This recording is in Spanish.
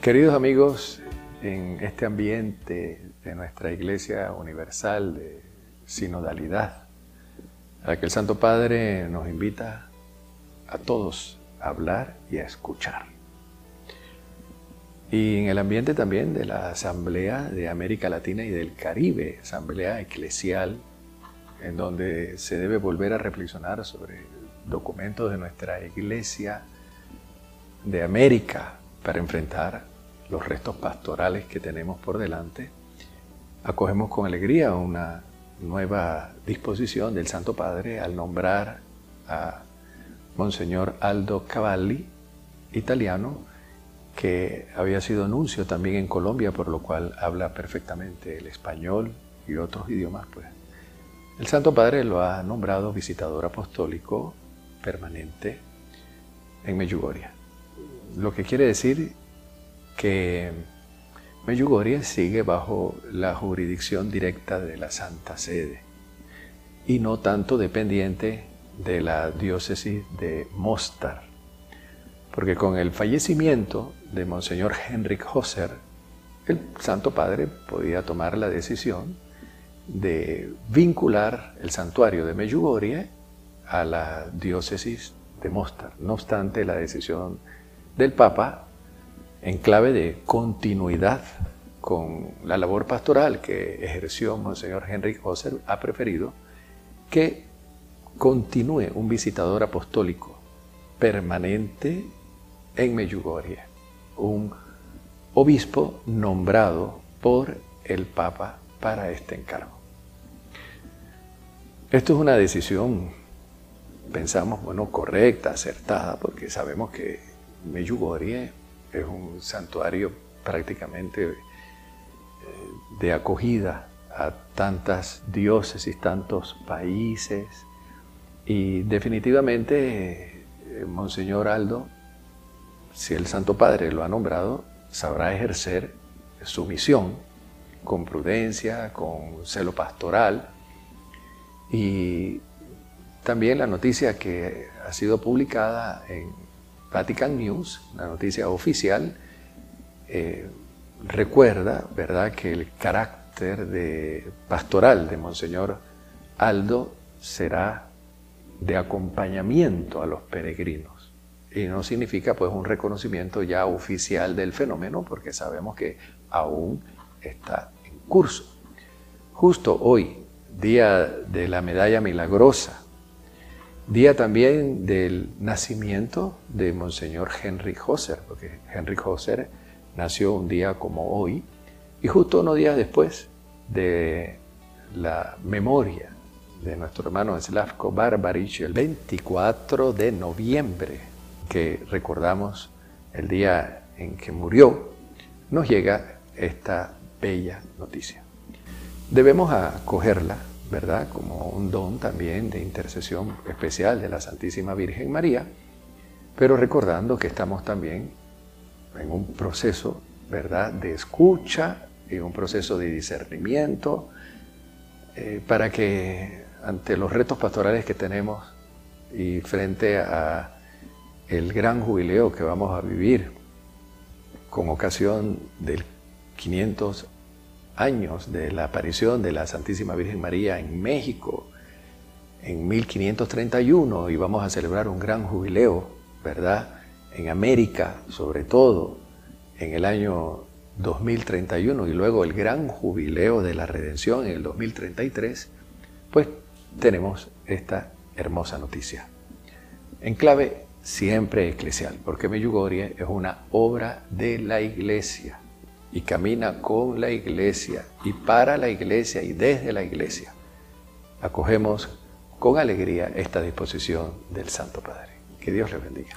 Queridos amigos, en este ambiente de nuestra Iglesia Universal de sinodalidad, a que el Santo Padre nos invita a todos a hablar y a escuchar. Y en el ambiente también de la Asamblea de América Latina y del Caribe, Asamblea Eclesial, en donde se debe volver a reflexionar sobre documentos de nuestra Iglesia de América para enfrentar los restos pastorales que tenemos por delante, acogemos con alegría una nueva disposición del Santo Padre al nombrar a Monseñor Aldo Cavalli, italiano, que había sido nuncio también en Colombia, por lo cual habla perfectamente el español y otros idiomas. Pues. El Santo Padre lo ha nombrado visitador apostólico permanente en Medjugorje. Lo que quiere decir que Medjugorje sigue bajo la jurisdicción directa de la Santa Sede y no tanto dependiente de la diócesis de Mostar, porque con el fallecimiento de Monseñor Henrik Hosser, el Santo Padre podía tomar la decisión de vincular el santuario de Medjugorje a la diócesis de Mostar. No obstante, la decisión del Papa en clave de continuidad con la labor pastoral que ejerció Monseñor Henrik Hosser, ha preferido que continúe un visitador apostólico permanente en Medjugorje, un obispo nombrado por el Papa para este encargo. Esto es una decisión, pensamos, bueno, correcta, acertada, porque sabemos que Medjugorje es un santuario prácticamente eh, de acogida a tantas diócesis, tantos países. Y definitivamente, eh, Monseñor Aldo, si el Santo Padre lo ha nombrado, sabrá ejercer su misión con prudencia, con celo pastoral. Y también la noticia que ha sido publicada en Vatican News, la noticia oficial, eh, recuerda, ¿verdad?, que el carácter de pastoral de Monseñor Aldo será de acompañamiento a los peregrinos. Y no significa pues un reconocimiento ya oficial del fenómeno, porque sabemos que aún está en curso. Justo hoy, día de la medalla milagrosa Día también del nacimiento de Monseñor Henry Hosser, porque Henry Hosser nació un día como hoy, y justo unos días después de la memoria de nuestro hermano Slavko Barbarich, el 24 de noviembre, que recordamos el día en que murió, nos llega esta bella noticia. Debemos acogerla ¿verdad? Como un don también de intercesión especial de la Santísima Virgen María, pero recordando que estamos también en un proceso, ¿verdad?, de escucha y un proceso de discernimiento eh, para que ante los retos pastorales que tenemos y frente a el gran jubileo que vamos a vivir con ocasión del 500 años de la aparición de la Santísima Virgen María en México en 1531 y vamos a celebrar un gran jubileo, ¿verdad? En América, sobre todo, en el año 2031 y luego el gran jubileo de la redención en el 2033, pues tenemos esta hermosa noticia. En clave siempre eclesial, porque Medjugorje es una obra de la iglesia y camina con la iglesia y para la iglesia y desde la iglesia. Acogemos con alegría esta disposición del Santo Padre. Que Dios le bendiga.